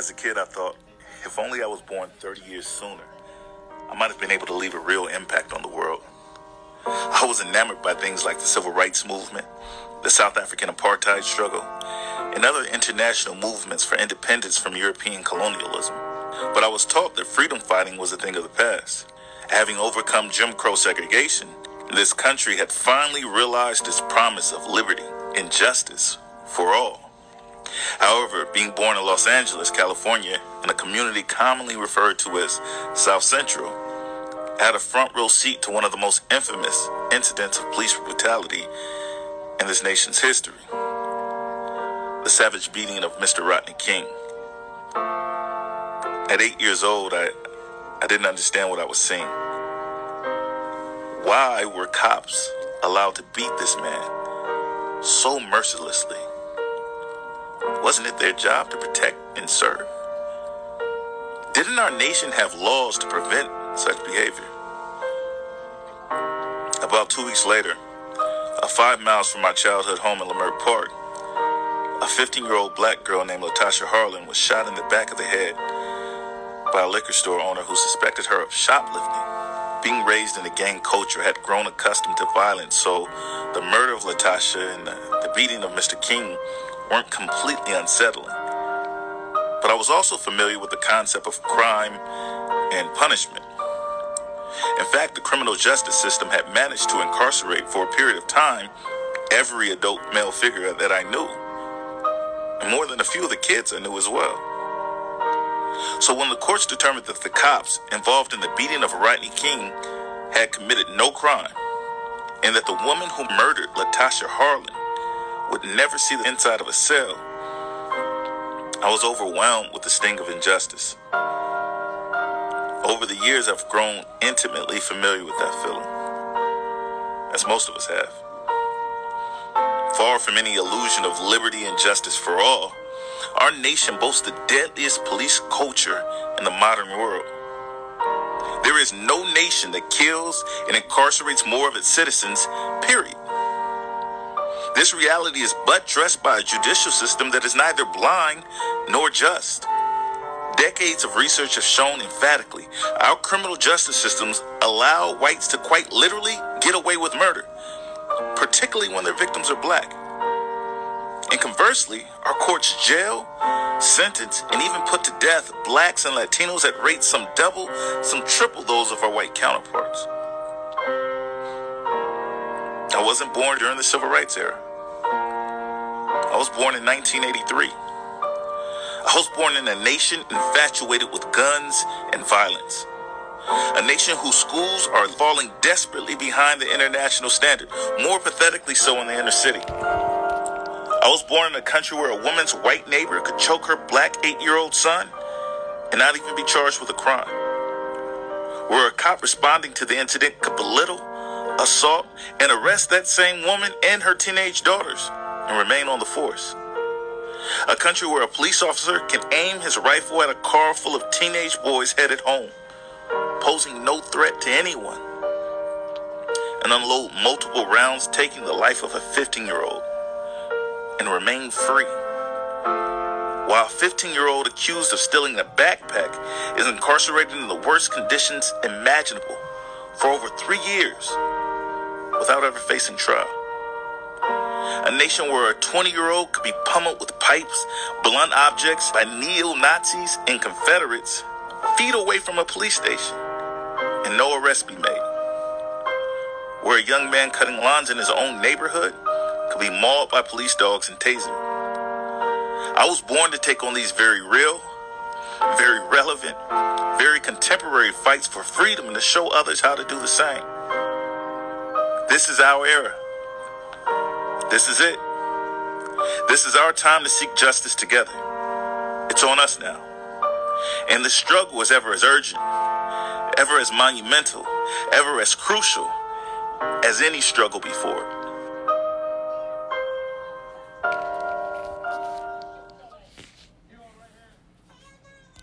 As a kid, I thought, if only I was born 30 years sooner, I might have been able to leave a real impact on the world. I was enamored by things like the civil rights movement, the South African apartheid struggle, and other international movements for independence from European colonialism. But I was taught that freedom fighting was a thing of the past. Having overcome Jim Crow segregation, this country had finally realized its promise of liberty and justice for all. However, being born in Los Angeles, California, in a community commonly referred to as South Central, I had a front row seat to one of the most infamous incidents of police brutality in this nation's history the savage beating of Mr. Rodney King. At eight years old, I, I didn't understand what I was seeing. Why were cops allowed to beat this man so mercilessly? Wasn't it their job to protect and serve? Didn't our nation have laws to prevent such behavior? About two weeks later, uh, five miles from my childhood home in Leimert Park, a 15 year old black girl named Latasha Harlins was shot in the back of the head by a liquor store owner who suspected her of shoplifting. Being raised in a gang culture had grown accustomed to violence, so the murder of Latasha and the beating of Mr. King weren't completely unsettling. But I was also familiar with the concept of crime and punishment. In fact, the criminal justice system had managed to incarcerate for a period of time every adult male figure that I knew, and more than a few of the kids I knew as well. So when the courts determined that the cops involved in the beating of Rodney King had committed no crime, and that the woman who murdered Latasha Harlins would never see the inside of a cell, I was overwhelmed with the sting of injustice. Over the years, I've grown intimately familiar with that feeling, as most of us have. Far from any illusion of liberty and justice for all, our nation boasts the deadliest police culture in the modern world. There is no nation that kills and incarcerates more of its citizens, period. This reality is buttressed by a judicial system that is neither blind nor just. Decades of research have shown emphatically our criminal justice systems allow whites to quite literally get away with murder, particularly when their victims are black. And conversely, our courts jail, sentence, and even put to death blacks and Latinos at rates some double, some triple those of our white counterparts. I wasn't born during the civil rights era. I was born in 1983. I was born in a nation infatuated with guns and violence. A nation whose schools are falling desperately behind the international standard, more pathetically so in the inner city. I was born in a country where a woman's white neighbor could choke her black eight year old son and not even be charged with a crime. Where a cop responding to the incident could belittle, assault, and arrest that same woman and her teenage daughters and remain on the force. A country where a police officer can aim his rifle at a car full of teenage boys headed home, posing no threat to anyone, and unload multiple rounds, taking the life of a 15 year old, and remain free. While a 15 year old accused of stealing a backpack is incarcerated in the worst conditions imaginable for over three years without ever facing trial. A nation where a 20 year old could be pummeled with pipes, blunt objects by neo Nazis and Confederates feet away from a police station and no arrest be made. Where a young man cutting lawns in his own neighborhood could be mauled by police dogs and tasered. I was born to take on these very real, very relevant, very contemporary fights for freedom and to show others how to do the same. This is our era. This is it. This is our time to seek justice together. It's on us now. And the struggle is ever as urgent, ever as monumental, ever as crucial as any struggle before.